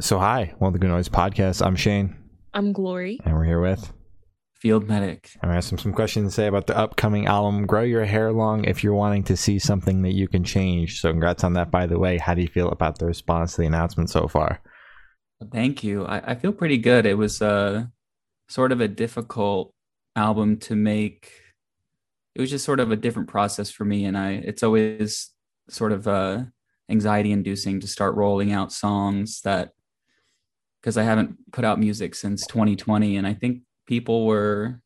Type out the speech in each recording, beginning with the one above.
So, hi, welcome to the Good Noise Podcast. I'm Shane, I'm Glory. and we're here with. Field medic. I'm gonna ask some some questions to say about the upcoming album. Grow your hair long if you're wanting to see something that you can change. So, congrats on that. By the way, how do you feel about the response to the announcement so far? Thank you. I, I feel pretty good. It was uh, sort of a difficult album to make. It was just sort of a different process for me, and I. It's always sort of uh, anxiety inducing to start rolling out songs that because I haven't put out music since 2020, and I think people were.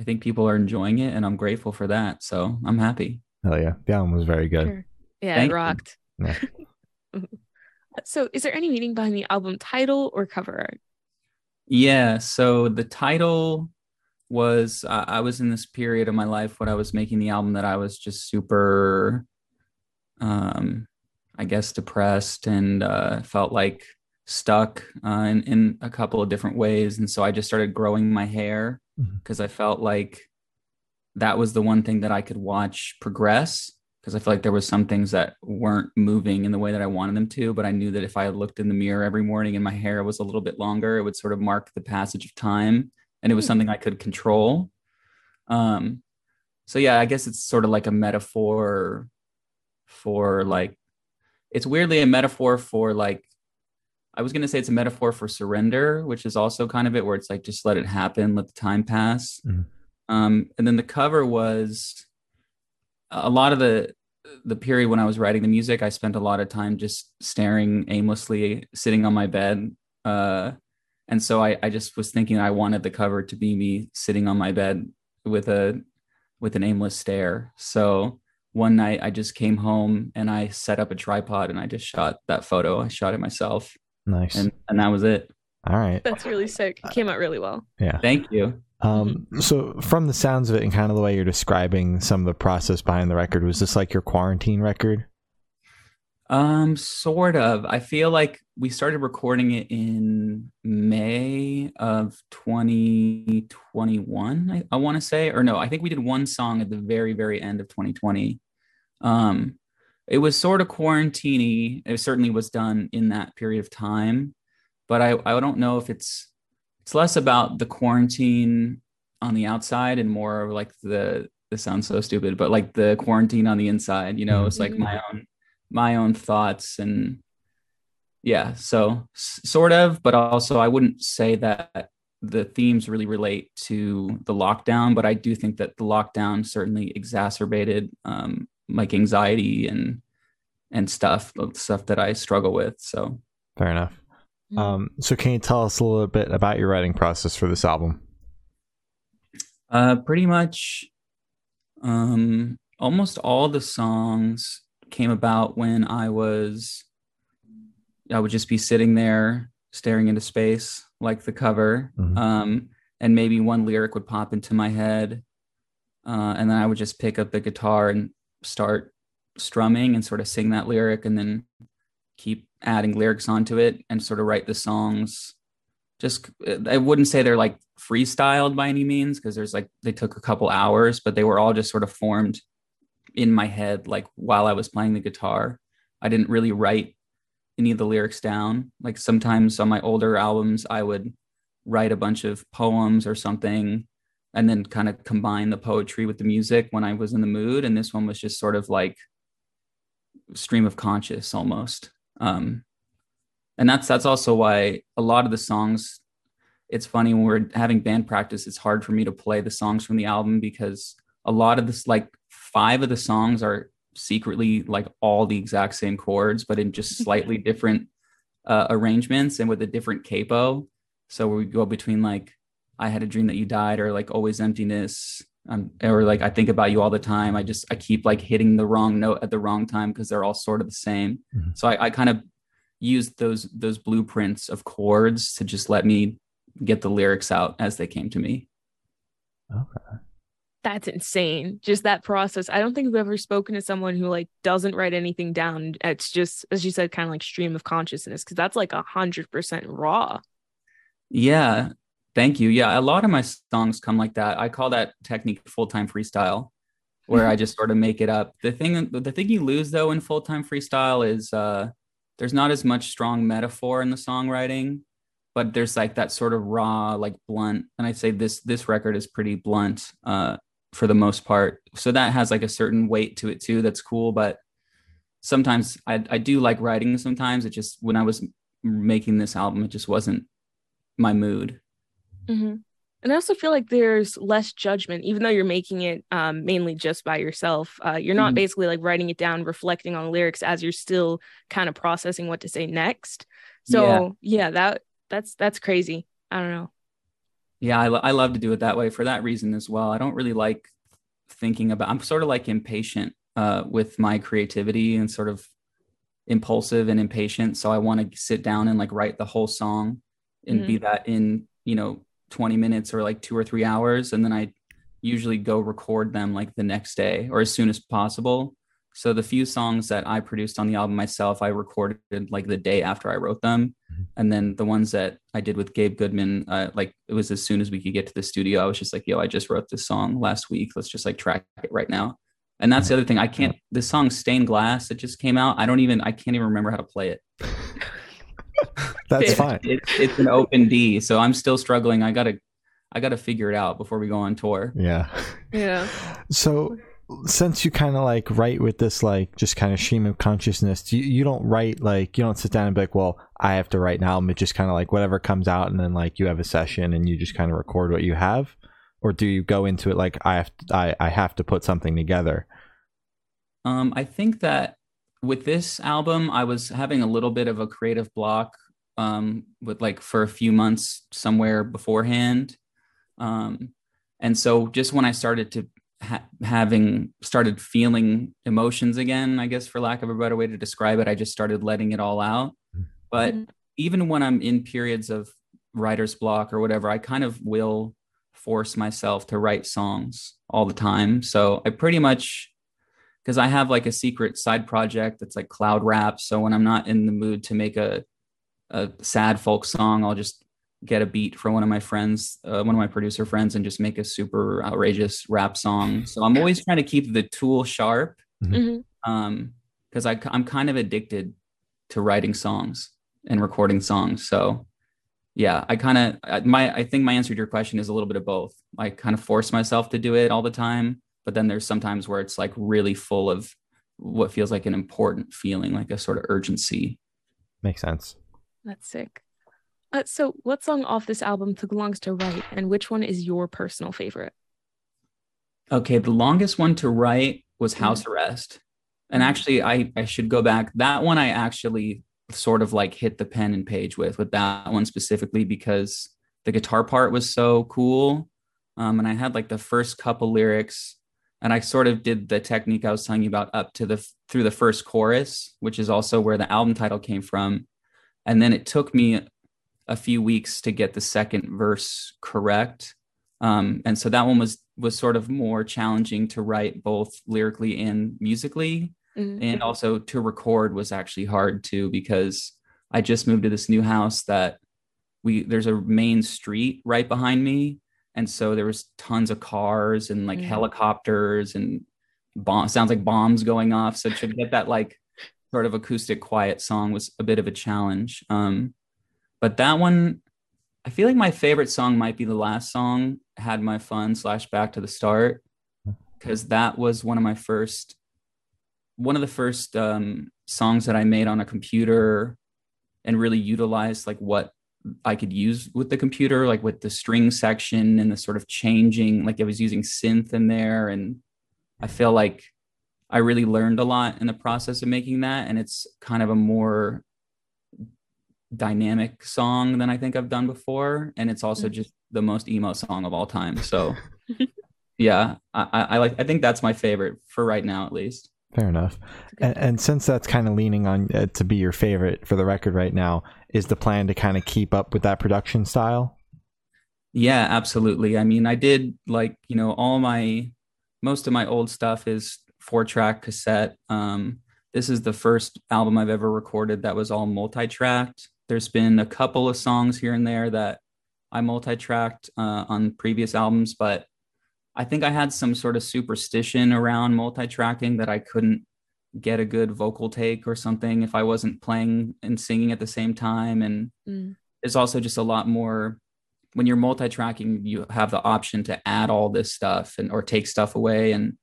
I think people are enjoying it, and I'm grateful for that. So I'm happy. Hell yeah, the album was very good. Sure. Yeah, Thank it rocked. Yeah. So, is there any meaning behind the album title or cover art? Yeah. So the title was I I was in this period of my life when I was making the album that I was just super, um, I guess depressed and uh, felt like stuck uh, in in a couple of different ways, and so I just started growing my hair because I felt like that was the one thing that I could watch progress because I feel like there was some things that weren't moving in the way that I wanted them to, but I knew that if I looked in the mirror every morning and my hair was a little bit longer, it would sort of mark the passage of time and it was Hmm. something I could control. Um so yeah, I guess it's sort of like a metaphor for like it's weirdly a metaphor for like I was going to say it's a metaphor for surrender, which is also kind of it where it's like just let it happen, let the time pass. Mhm. Um, and then the cover was a lot of the the period when I was writing the music. I spent a lot of time just staring aimlessly, sitting on my bed. Uh, and so I, I just was thinking I wanted the cover to be me sitting on my bed with a with an aimless stare. So one night I just came home and I set up a tripod and I just shot that photo. I shot it myself, Nice. and and that was it. All right. That's really sick. It came out really well. Yeah. Thank you. Um, so from the sounds of it and kind of the way you're describing some of the process behind the record, was this like your quarantine record? Um, sort of. I feel like we started recording it in May of 2021, I, I want to say, or no, I think we did one song at the very, very end of 2020. Um, it was sort of quarantini. It certainly was done in that period of time, but I, I don't know if it's it's less about the quarantine on the outside and more of like the this sounds so stupid, but like the quarantine on the inside, you know, it's like my own my own thoughts and yeah so s- sort of but also i wouldn't say that the themes really relate to the lockdown but i do think that the lockdown certainly exacerbated um like anxiety and and stuff stuff that i struggle with so Fair enough. Mm. Um, so can you tell us a little bit about your writing process for this album? Uh, pretty much, um, almost all the songs came about when I was, I would just be sitting there staring into space, like the cover, Mhm. um, and maybe one lyric would pop into my head, uh, and then I would just pick up the guitar and start strumming and sort of sing that lyric, and then keep adding lyrics onto it and sort of write the songs just I wouldn't say they're like freestyled by any means because there's like they took a couple hours, but they were all just sort of formed in my head like while I was playing the guitar. I didn't really write any of the lyrics down. Like sometimes on my older albums, I would write a bunch of poems or something and then kind of combine the poetry with the music when I was in the mood. And this one was just sort of like stream of conscious almost. Um, and that's that's also why a lot of the songs it's funny when we're having band practice it's hard for me to play the songs from the album because a lot of this like five of the songs are secretly like all the exact same chords but in just slightly different uh, arrangements and with a different capo so we go between like i had a dream that you died or like always emptiness um, or like i think about you all the time i just i keep like hitting the wrong note at the wrong time because they're all sort of the same Mhm. so I, I kind of used those those blueprints of chords to just let me get the lyrics out as they came to me Okay. That's insane. Just that process. I don't think I've ever spoken to someone who like doesn't write anything down. It's just, as you said, kind of like stream of consciousness because that's like a hundred percent raw. Yeah. Thank you. Yeah. A lot of my songs come like that. I call that technique full time freestyle, where I just sort of make it up. The thing, the thing you lose though in full time freestyle is uh, there's not as much strong metaphor in the songwriting, but there's like that sort of raw, like blunt. And I'd say this this record is pretty blunt uh, for the most part. So that has like a certain weight to it too. That's cool. But sometimes I I do like writing. Sometimes it just when I was making this album, it just wasn't my mood. Mm-hmm. And I also feel like there's less judgment, even though you're making it um, mainly just by yourself. Uh, you're not mm-hmm. basically like writing it down, reflecting on lyrics as you're still kind of processing what to say next. So yeah, yeah that that's that's crazy. I don't know. Yeah, I, I love to do it that way for that reason as well. I don't really like thinking about. I'm sort of like impatient uh, with my creativity and sort of impulsive and impatient. So I want to sit down and like write the whole song and mm-hmm. be that in you know 20 minutes or like two or three hours and then i usually go record them like the next day or as soon as possible. So the few songs that i produced on the album myself i recorded like the day after i wrote them. Mm-hmm. and then the ones that i did with gabe goodman uh, like it was as soon as we could get to the studio. I was just like yo i just wrote this song last week. Let's just like track it right now. And that's the other thing. I can't this song stained glass that just came out. I don't even i can't even remember how to play it That's fine. It's it's an open D, so I'm still struggling. I gotta I gotta figure it out before we go on tour. Yeah. Yeah. So since you kind of like write with this like just kind of stream of consciousness, you, you don't write like you don't sit down and be like, well, I have to write an album. It's just kind of like whatever comes out, and then like you have a session and you just kind of record what you have, or do you go into it like I have to, I I have to put something together? Um, I think that with this album, I was having a little bit of a creative block um, with like for a few months somewhere beforehand. Um, and so just when I started to ha- having started feeling emotions again, I guess for lack of a better way to describe it, I just started letting it all out. But mm-hmm. even when I'm in periods of writer's block or whatever, I kind of will force myself to write songs all the time. So I pretty much because I have like a secret side project that's like cloud rap. So when I'm not in the mood to make a a sad folk song, I'll just get a beat from one of my friends, uh, one of my producer friends, and just make a super outrageous rap song. So I'm always trying to keep the tool sharp, because mm-hmm. um, I I'm kind of addicted to writing songs and recording songs. So yeah, I kind of my I think my answer to your question is a little bit of both. I kind of force myself to do it all the time, but then there's sometimes where it's like really full of what feels like an important feeling, like a sort of urgency. Makes sense. That's sick. Uh, so, what song off this album took longest to write, and which one is your personal favorite? Okay, the longest one to write was mm-hmm. House Arrest. And mm-hmm. actually, I, I should go back. That one I actually sort of like hit the pen and page with, with that one specifically because the guitar part was so cool. Um, and I had like the first couple lyrics and I sort of did the technique I was telling you about up to the through the first chorus, which is also where the album title came from. And then it took me a few weeks to get the second verse correct. Um, and so that one was was sort of more challenging to write both lyrically and musically. Mm-hmm. And also to record was actually hard too because I just moved to this new house that we there's a main street right behind me and so there was tons of cars and like mm-hmm. helicopters and bomb sounds like bombs going off. So to get that like sort of acoustic quiet song was a bit of a challenge. Um but that one i feel like my favorite song might be the last song had my fun slash back to the start because that was one of my first one of the first um songs that i made on a computer and really utilized like what I could use with the computer, like with the string section and the sort of changing, like I was using synth in there. And I feel like I really learned a lot in the process of making that. And it's kind of a more dynamic song than I think I've done before. And it's also mm. just the most emo song of all time. So yeah, I, I like, I think that's my favorite for right now, at least. Fair enough. And, and, since that's kind of leaning on uh, to be your favorite for the record right now, is the plan to kind of keep up with that production style? Yeah, absolutely. I mean, I did like, you know, all my most of my old stuff is four track cassette. Um, this is the first album I've ever recorded that was all multi tracked. There's been a couple of songs here and there that I multi tracked uh, on previous albums, but I think I had some sort of superstition around multi tracking that I couldn't get a good vocal take or something if I wasn't playing and singing at the same time. And Mm. there's also just a lot more when you're multi-tracking, you have the option to add all this stuff and or take stuff away. And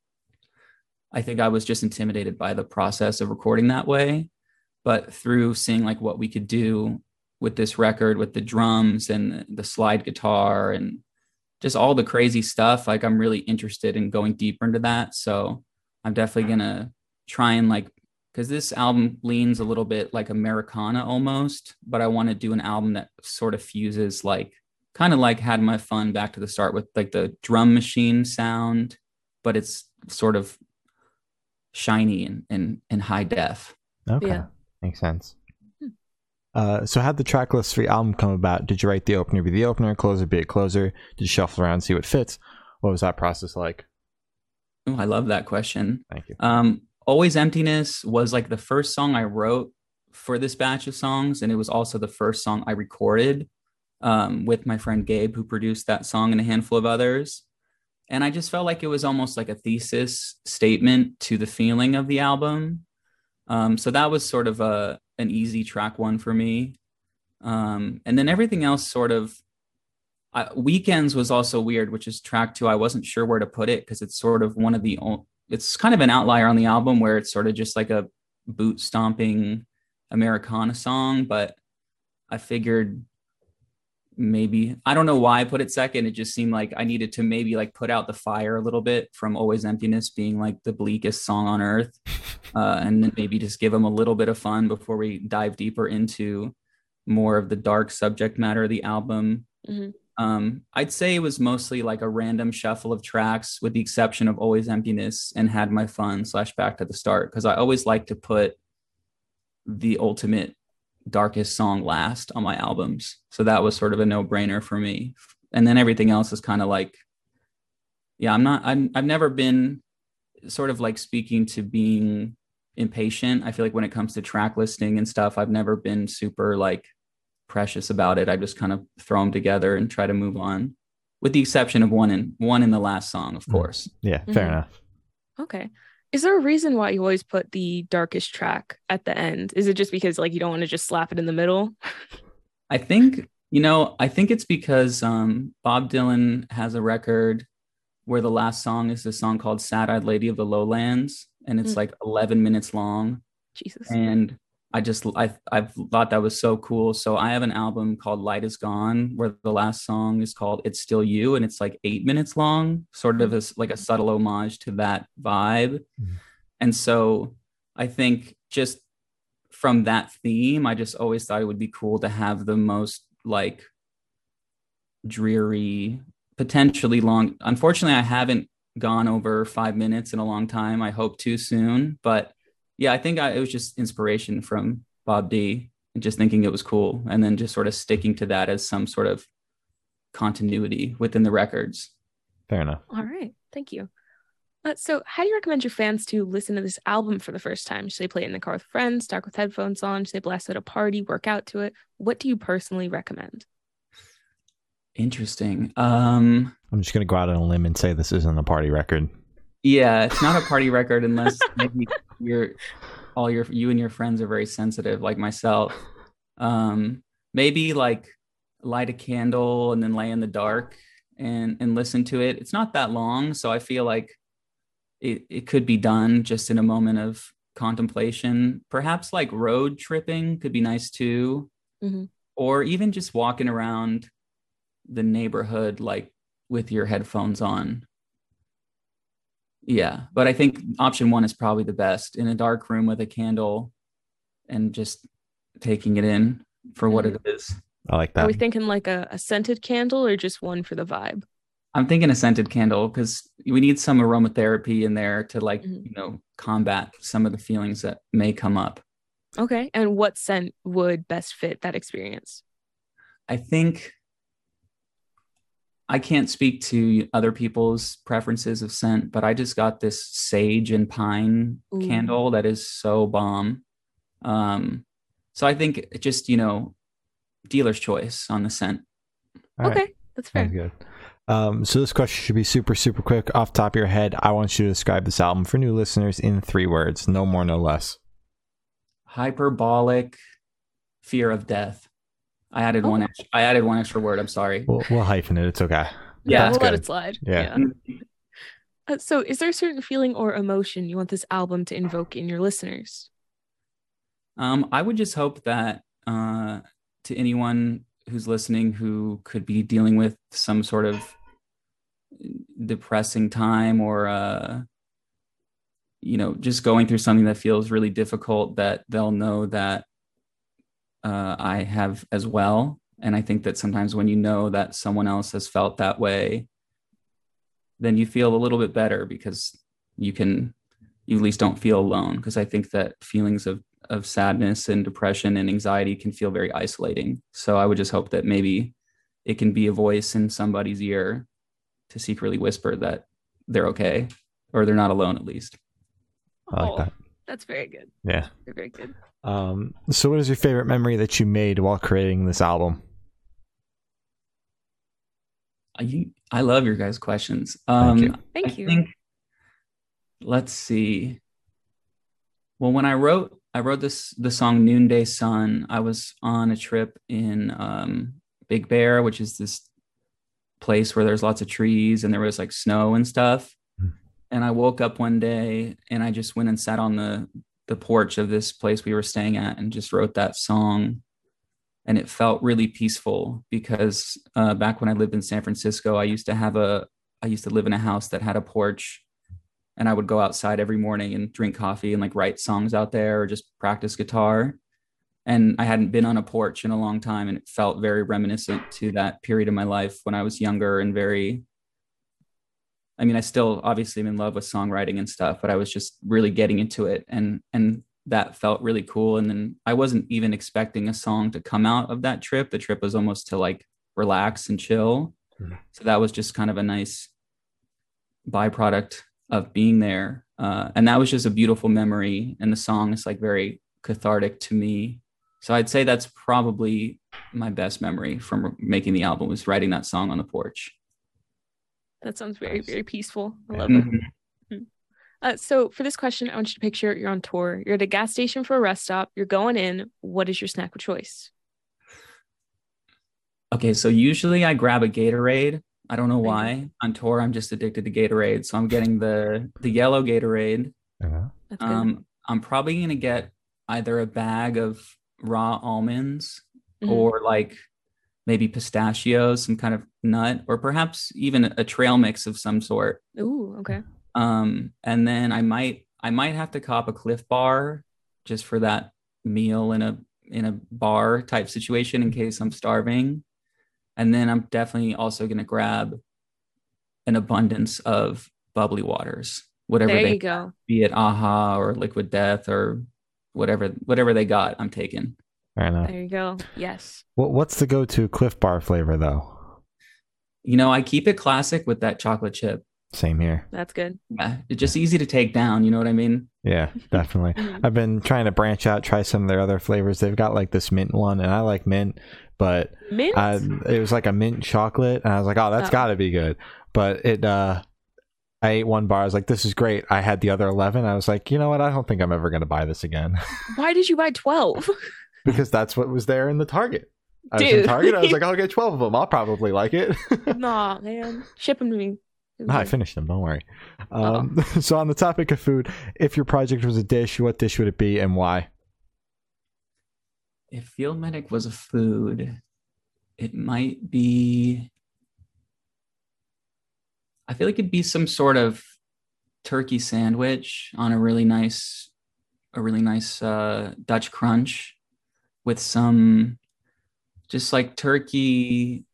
I think I was just intimidated by the process of recording that way. But through seeing like what we could do with this record with the drums and the slide guitar and just all the crazy stuff, like I'm really interested in going deeper into that. So I'm definitely mm-hmm. gonna try and like because this album leans a little bit like Americana almost, but I want to do an album that sort of fuses like kind of like had my fun back to the start with like the drum machine sound, but it's sort of shiny and and, and high def. Okay. Yeah. Makes sense. Uh, so how'd the track list for your album come about? Did you write the opener be the opener, closer be a closer? Did you shuffle around see what fits? What was that process like? Oh, I love that question. Thank you. Um, Always Emptiness was like the first song I wrote for this batch of songs, and it was also the first song I recorded um, with my friend Gabe, who produced that song and a handful of others. And I just felt like it was almost like a thesis statement to the feeling of the album. Um, so that was sort of a an easy track one for me. Um, and then everything else sort of I, weekends was also weird, which is track two. I wasn't sure where to put it because it's sort of one of the it's kind of an outlier on the album where it's sort of just like a boot stomping Americana song, but I figured maybe I don't know why I put it second. It just seemed like I needed to maybe like put out the fire a little bit from Always Emptiness being like the bleakest song on earth, uh, and then maybe just give them a little bit of fun before we dive deeper into more of the dark subject matter of the album. Mhm. Um, I'd say it was mostly like a random shuffle of tracks, with the exception of Always Emptiness and Had My Fun slash Back to the Start, because I always like to put the ultimate darkest song last on my albums. So that was sort of a no brainer for me. And then everything else is kind of like, yeah, I'm not, I'm, I've never been sort of like speaking to being impatient. I feel like when it comes to track listing and stuff, I've never been super like precious about it. I just kind of throw them together and try to move on, with the exception of one in one in the last song, of Mm. course. Yeah, fair Mhm. enough. Okay. Is there a reason why you always put the darkest track at the end? Is it just because like you don't want to just slap it in the middle? I think you know. I think it's because um, Bob Dylan has a record where the last song is a song called "Sad Eyed Lady of the Lowlands," and it's Mm. like 11 minutes long. Jesus. and I just I I thought that was so cool. So I have an album called Light Is Gone where the last song is called It's Still You and it's like 8 minutes long, sort of as like a subtle homage to that vibe. Mhm. And so I think just from that theme, I just always thought it would be cool to have the most like dreary, potentially long. Unfortunately, I haven't gone over 5 minutes in a long time. I hope too soon, but yeah, I think I, it was just inspiration from Bob D and just thinking it was cool and then just sort of sticking to that as some sort of continuity within the records. Fair enough. All right. Thank you. Uh, so, how do you recommend your fans to listen to this album for the first time? Should they play it in the car with friends, talk with headphones on? Should they blast it at a party, work out to it? What do you personally recommend? Interesting. Um I'm just gonna go out on a limb and say this isn't a party record. yeah, it's not a party record unless maybe you're all your you and your friends are very sensitive like myself. Um maybe like light a candle and then lay in the dark and and listen to it. It's not that long, so I feel like it, it could be done just in a moment of contemplation. Perhaps like road tripping could be nice too. Mhm. Or even just walking around the neighborhood like with your headphones on. Yeah, but I think option one is probably the best in a dark room with a candle and just taking it in for what it is. I like that. Are we thinking like a, a scented candle or just one for the vibe? I'm thinking a scented candle because we need some aromatherapy in there to like, Mhm. you know, combat some of the feelings that may come up. Okay. And what scent would best fit that experience? I think I can't speak to other people's preferences of scent, but I just got this sage and pine Ooh. candle that is so bomb. Um, so I think just, you know, dealer's choice on the scent. All right. okay. That's fair. Sounds good. Um, so this question should be super, super quick. Off the top of your head, I want you to describe this album for new listeners in three words, no more, no less. Hyperbolic fear of death. I added Oh. one. Extra, I added one extra word. I'm sorry. We'll, we'll hyphen it. It's okay. Yeah, we'll that's let it slide. Yeah. Uh, so, is there a certain feeling or emotion you want this album to invoke in your listeners? Um, I would just hope that uh, to anyone who's listening who could be dealing with some sort of depressing time or uh, you know just going through something that feels really difficult, that they'll know that uh, I have as well. And I think that sometimes when you know that someone else has felt that way, then you feel a little bit better because you can you at least don't feel alone because i think that feelings of of sadness and depression and anxiety can feel very isolating so i would just hope that maybe it can be a voice in somebody's ear to secretly whisper that they're okay or they're not alone at least I like Oh, that. That's very good. Yeah. Very, very good. Um, so, what is your favorite memory that you made while creating this album? I, I love your guys questions Thank um you. Thank I you. think, let's see. Well, when I wrote, I wrote this the song "Noonday Sun." I was on a trip in um, Big Bear, which is this place where there's lots of trees and there was like snow and stuff. And I woke up one day and I just went and sat on the the porch of this place we were staying at and just wrote that song. And it felt really peaceful because uh, back when I lived in San Francisco, I used to have a I used to live in a house that had a porch and I would go outside every morning and drink coffee and like write songs out there or just practice guitar. And I hadn't been on a porch in a long time and it felt very reminiscent to that period of my life when I was younger and very I mean, I still obviously am in love with songwriting and stuff, but I was just really getting into it and and that felt really cool. And then I wasn't even expecting a song to come out of that trip. The trip was almost to like relax and chill. Mhm. So that was just kind of a nice byproduct of being there. Uh, and that was just a beautiful memory. And the song is like very cathartic to me. So I'd say that's probably my best memory from making the album was writing that song on the porch. That sounds very, Nice. very peaceful. I love it. Mhm. Uh, so, for this question, I want you to picture you're on tour. You're at a gas station for a rest stop. You're going in. What is your snack of choice? Okay, so usually I grab a Gatorade. I don't know why. On tour, I'm just addicted to Gatorade. So I'm getting the the yellow Gatorade. Uh-huh. Um, I'm probably gonna get either a bag of raw almonds Mhm. or like maybe pistachios, some kind of nut, or perhaps even a trail mix of some sort. Ooh, okay. Um, and then I might I might have to cop a Clif Bar just for that meal in a in a bar type situation in case I'm starving. And then I'm definitely also gonna grab an abundance of bubbly waters, whatever There they go. be it AHA or Liquid Death or whatever whatever they got. I'm taking. Fair enough. There you go. Yes. What, what's the go-to Clif Bar flavor though? You know, I keep it classic with that chocolate chip. Same here. That's good. Yeah, it's just easy to take down. You know what I mean? Yeah, definitely. Mhm. I've been trying to branch out, try some of their other flavors. They've got like this mint one, and I like mint, but Mint. I, it was like a mint chocolate, and I was like, oh, that's Oh. got to be good. But it, uh, I ate one bar. I was like, this is great. I had the other eleven. I was like, you know what? I don't think I'm ever going to buy this again Why did you buy 12? because that's what was there in the Target. I was in Target. I was like, I'll get twelve of them. I'll probably like it. nah, man. Ship them to me. No, I finished them. Don't worry. Um, so, on the topic of food, if your project was a dish, what dish would it be and why? If Field Medic was a food, it might be. I feel like it'd be some sort of turkey sandwich on a really nice, a really nice uh, Dutch crunch with some, just like turkey,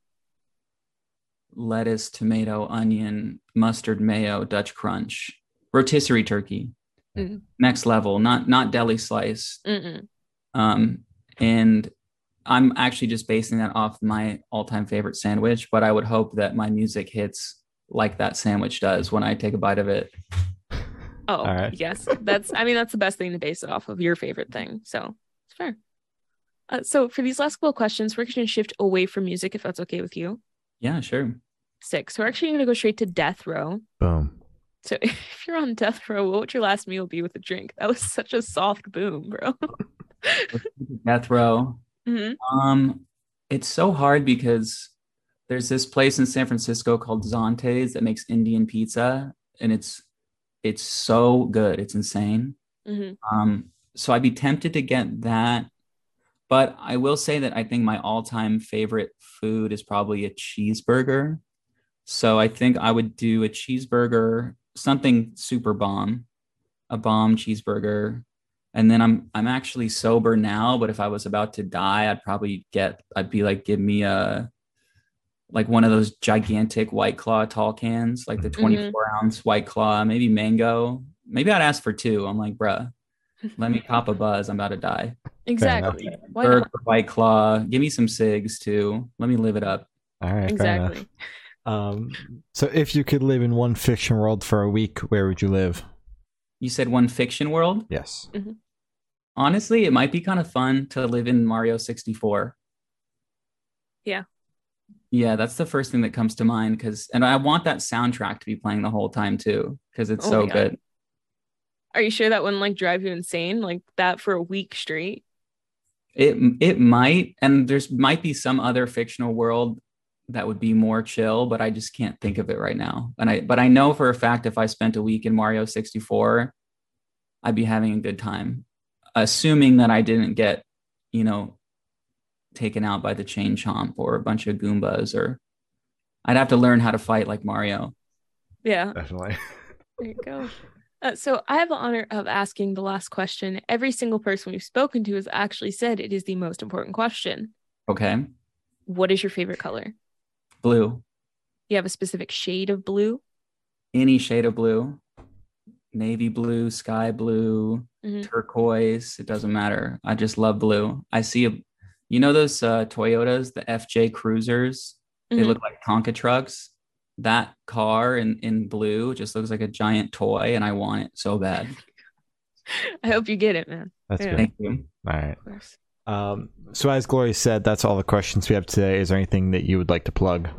lettuce, tomato, onion, mustard, mayo, Dutch crunch, rotisserie turkey, Mm. next level, not not deli slice. Um, and I'm actually just basing that off my all-time favorite sandwich, but I would hope that my music hits like that sandwich does when I take a bite of it. Oh, All right. yes. That's, I mean, that's the best thing to base it off of your favorite thing. So it's fair. Uh, so for these last couple of questions, we're going to shift away from music if that's okay with you. Yeah, sure. Sick. So we're actually going to go straight to death row. Boom. So if you're on death row, what would your last meal be with a drink? That was such a soft boom, bro. death row. hmm Um, it's so hard because there's this place in San Francisco called Zante's that makes Indian pizza, and it's it's so good. It's insane. hmm Um, so I'd be tempted to get that, but I will say that I think my all-time favorite food is probably a cheeseburger. So I think I would do a cheeseburger, something super bomb, a bomb cheeseburger. And then I'm I'm actually sober now, but if I was about to die, I'd probably get I'd be like, give me a like one of those gigantic white claw tall cans, like the mm-hmm. 24 ounce white claw, maybe mango. Maybe I'd ask for two. I'm like, bruh, let me pop a buzz. I'm about to die. Exactly. Why Burger, white claw. Give me some cigs too. Let me live it up. All right. Fair. Exactly. Um, so if you could live in one fiction world for a week, where would you live? You said one fiction world. Yes. Honestly, it might be kind of fun to live in Mario 64. Yeah. Yeah, that's the first thing that comes to mind because, and I want that soundtrack to be playing the whole time too because it's Oh so good. Are you sure that wouldn't like drive you insane like that for a week straight? It it might, and there's might be some other fictional world that would be more chill, but I just can't think of it right now. And I, but I know for a fact if I spent a week in Mario 64, I'd be having a good time, assuming that I didn't get, you know, taken out by the chain chomp or a bunch of Goombas, or I'd have to learn how to fight like Mario. Yeah. Definitely. There you go. Uh, so I have the honor of asking the last question. Every single person we've spoken to has actually said it is the most important question. Okay, What is your favorite color? blue, You have a specific shade of blue? any shade of blue, navy blue, sky blue, Mhm. turquoise. It doesn't matter. I just love blue. I see a, you know those uh, Toyotas, the FJ Cruisers. They Mhm. look like Tonka trucks. That car in in blue just looks like a giant toy, and I want it so bad. I hope you get it, man. That's Yeah. good. Thank you. All right. Um, so as Gloria said, that's all the questions we have today. Is there anything that you would like to plug?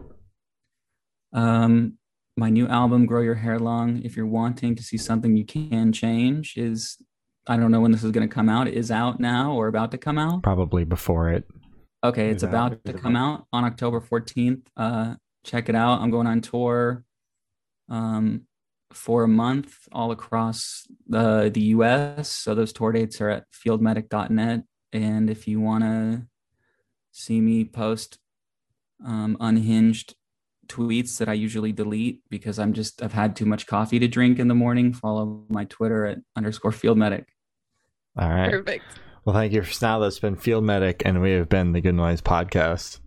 Um, my new album, Grow Your Hair Long. If you're wanting to see something you can change, is I don't know when this is going to come out. It is out now or about to come out. Probably before it. Okay, it's Is out- about to come out? out on October 14th. Uh, check it out. I'm going on tour um, for a month all across the, the US. So those tour dates are at fieldmedic.net. And if you want to see me post um, unhinged tweets that I usually delete because I'm just, I've had too much coffee to drink in the morning, follow my Twitter at underscore fieldmedic. All right. Perfect. Well, thank you. For now, that's been Field Medic, and we have been the Good Noise Podcast.